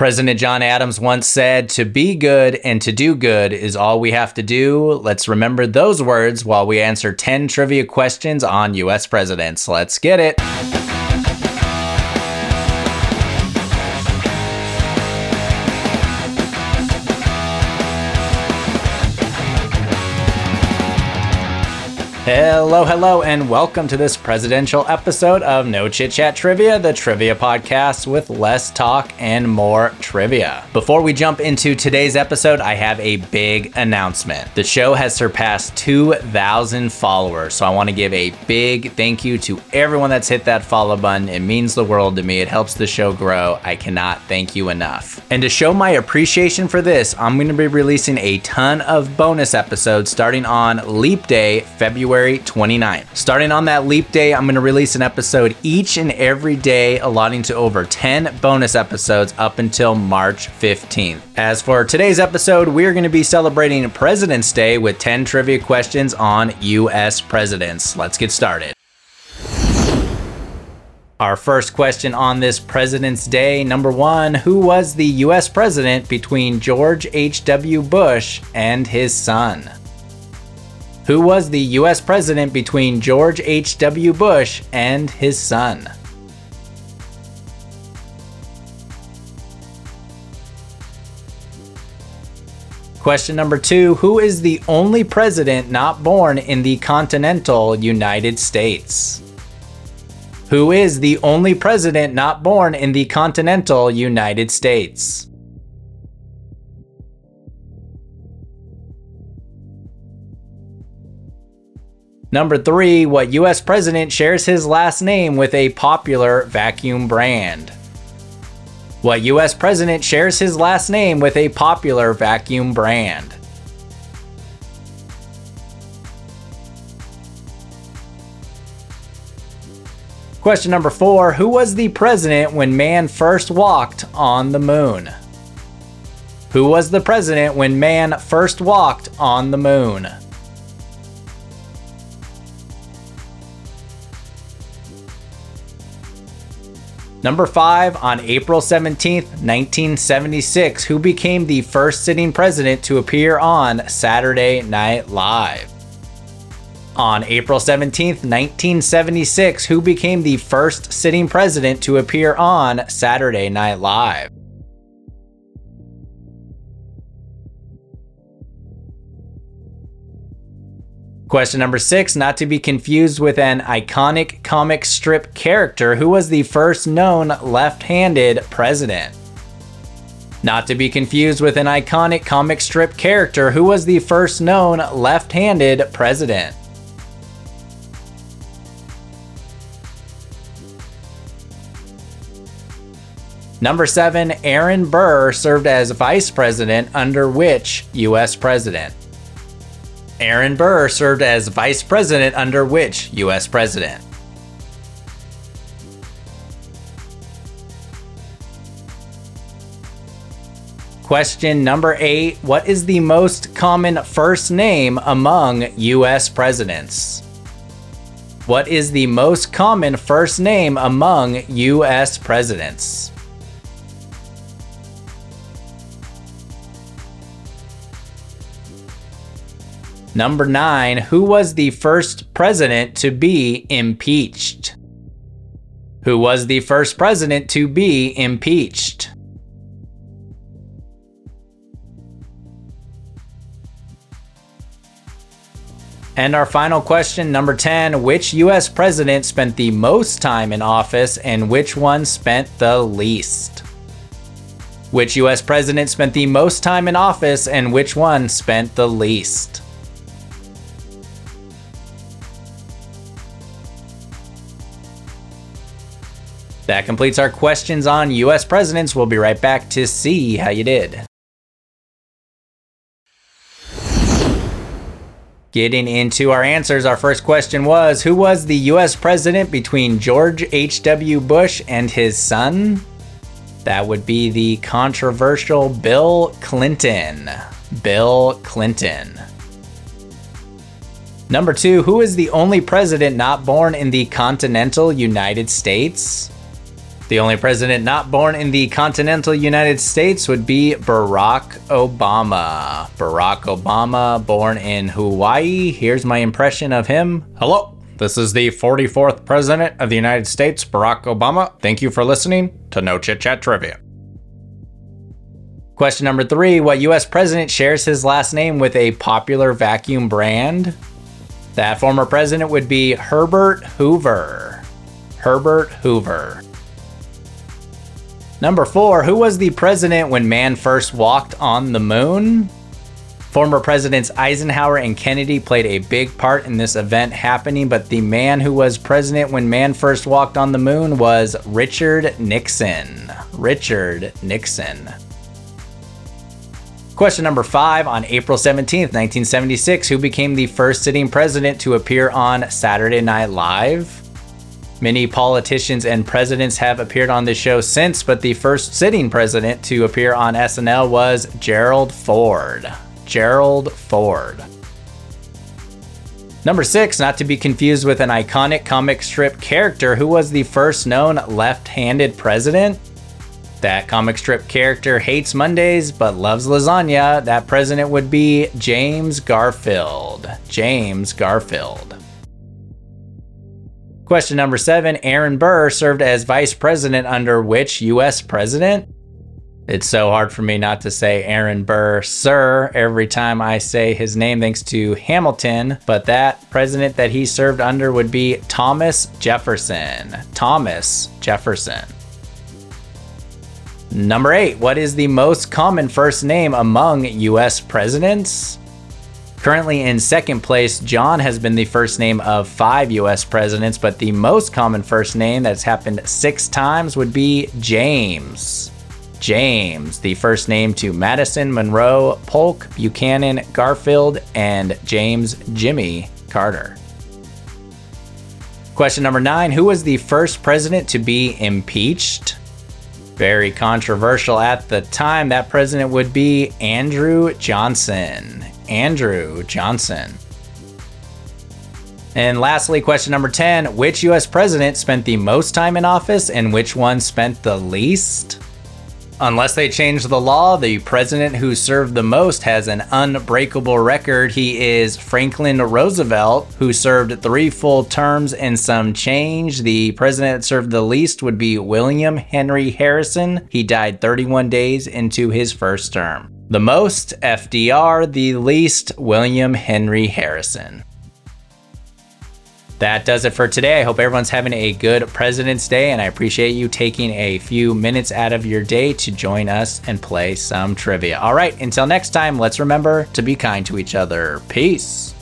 President John Adams once said, To be good and to do good is all we have to do. Let's remember those words while we answer 10 trivia questions on US presidents. Let's get it. Hello, hello, and welcome to this presidential episode of No Chit Chat Trivia, the trivia podcast with less talk and more trivia. Before we jump into today's episode, I have a big announcement. The show has surpassed 2,000 followers, so I want to give a big thank you to everyone that's hit that follow button. It means the world to me, it helps the show grow. I cannot thank you enough. And to show my appreciation for this, I'm going to be releasing a ton of bonus episodes starting on Leap Day, February. February 29th. Starting on that leap day, I'm going to release an episode each and every day, allotting to over 10 bonus episodes up until March 15th. As for today's episode, we're going to be celebrating President's Day with 10 trivia questions on US presidents. Let's get started. Our first question on this President's Day number one Who was the US president between George H.W. Bush and his son? Who was the US president between George H.W. Bush and his son. Question number two Who is the only president not born in the continental United States? Who is the only president not born in the continental United States? Number three, what US president shares his last name with a popular vacuum brand? What US president shares his last name with a popular vacuum brand? Question number four Who was the president when man first walked on the moon? Who was the president when man first walked on the moon? Number 5, on April 17, 1976, who became the first sitting president to appear on Saturday Night Live? On April 17, 1976, who became the first sitting president to appear on Saturday Night Live? Question number six, not to be confused with an iconic comic strip character who was the first known left handed president. Not to be confused with an iconic comic strip character who was the first known left handed president. Number seven, Aaron Burr served as vice president under which U.S. president? Aaron Burr served as vice president under which U.S. president? Question number eight What is the most common first name among U.S. presidents? What is the most common first name among U.S. presidents? Number nine, who was the first president to be impeached? Who was the first president to be impeached? And our final question, number 10 Which US president spent the most time in office and which one spent the least? Which US president spent the most time in office and which one spent the least? That completes our questions on US presidents. We'll be right back to see how you did. Getting into our answers, our first question was Who was the US president between George H.W. Bush and his son? That would be the controversial Bill Clinton. Bill Clinton. Number two, who is the only president not born in the continental United States? The only president not born in the continental United States would be Barack Obama. Barack Obama, born in Hawaii. Here's my impression of him. Hello. This is the 44th President of the United States, Barack Obama. Thank you for listening to No Chit Chat Trivia. Question number three What US president shares his last name with a popular vacuum brand? That former president would be Herbert Hoover. Herbert Hoover. Number four, who was the president when man first walked on the moon? Former Presidents Eisenhower and Kennedy played a big part in this event happening, but the man who was president when man first walked on the moon was Richard Nixon. Richard Nixon. Question number five On April 17th, 1976, who became the first sitting president to appear on Saturday Night Live? Many politicians and presidents have appeared on this show since, but the first sitting president to appear on SNL was Gerald Ford. Gerald Ford. Number six, not to be confused with an iconic comic strip character who was the first known left handed president. That comic strip character hates Mondays but loves lasagna. That president would be James Garfield. James Garfield. Question number seven Aaron Burr served as vice president under which U.S. president? It's so hard for me not to say Aaron Burr, sir, every time I say his name, thanks to Hamilton. But that president that he served under would be Thomas Jefferson. Thomas Jefferson. Number eight, what is the most common first name among US presidents? Currently in second place, John has been the first name of five US presidents, but the most common first name that's happened six times would be James. James, the first name to Madison, Monroe, Polk, Buchanan, Garfield, and James Jimmy Carter. Question number nine Who was the first president to be impeached? Very controversial at the time. That president would be Andrew Johnson. Andrew Johnson. And lastly, question number 10 Which US president spent the most time in office and which one spent the least? Unless they change the law, the president who served the most has an unbreakable record. He is Franklin Roosevelt, who served three full terms and some change. The president that served the least would be William Henry Harrison. He died 31 days into his first term. The most, FDR, the least, William Henry Harrison. That does it for today. I hope everyone's having a good President's Day, and I appreciate you taking a few minutes out of your day to join us and play some trivia. All right, until next time, let's remember to be kind to each other. Peace.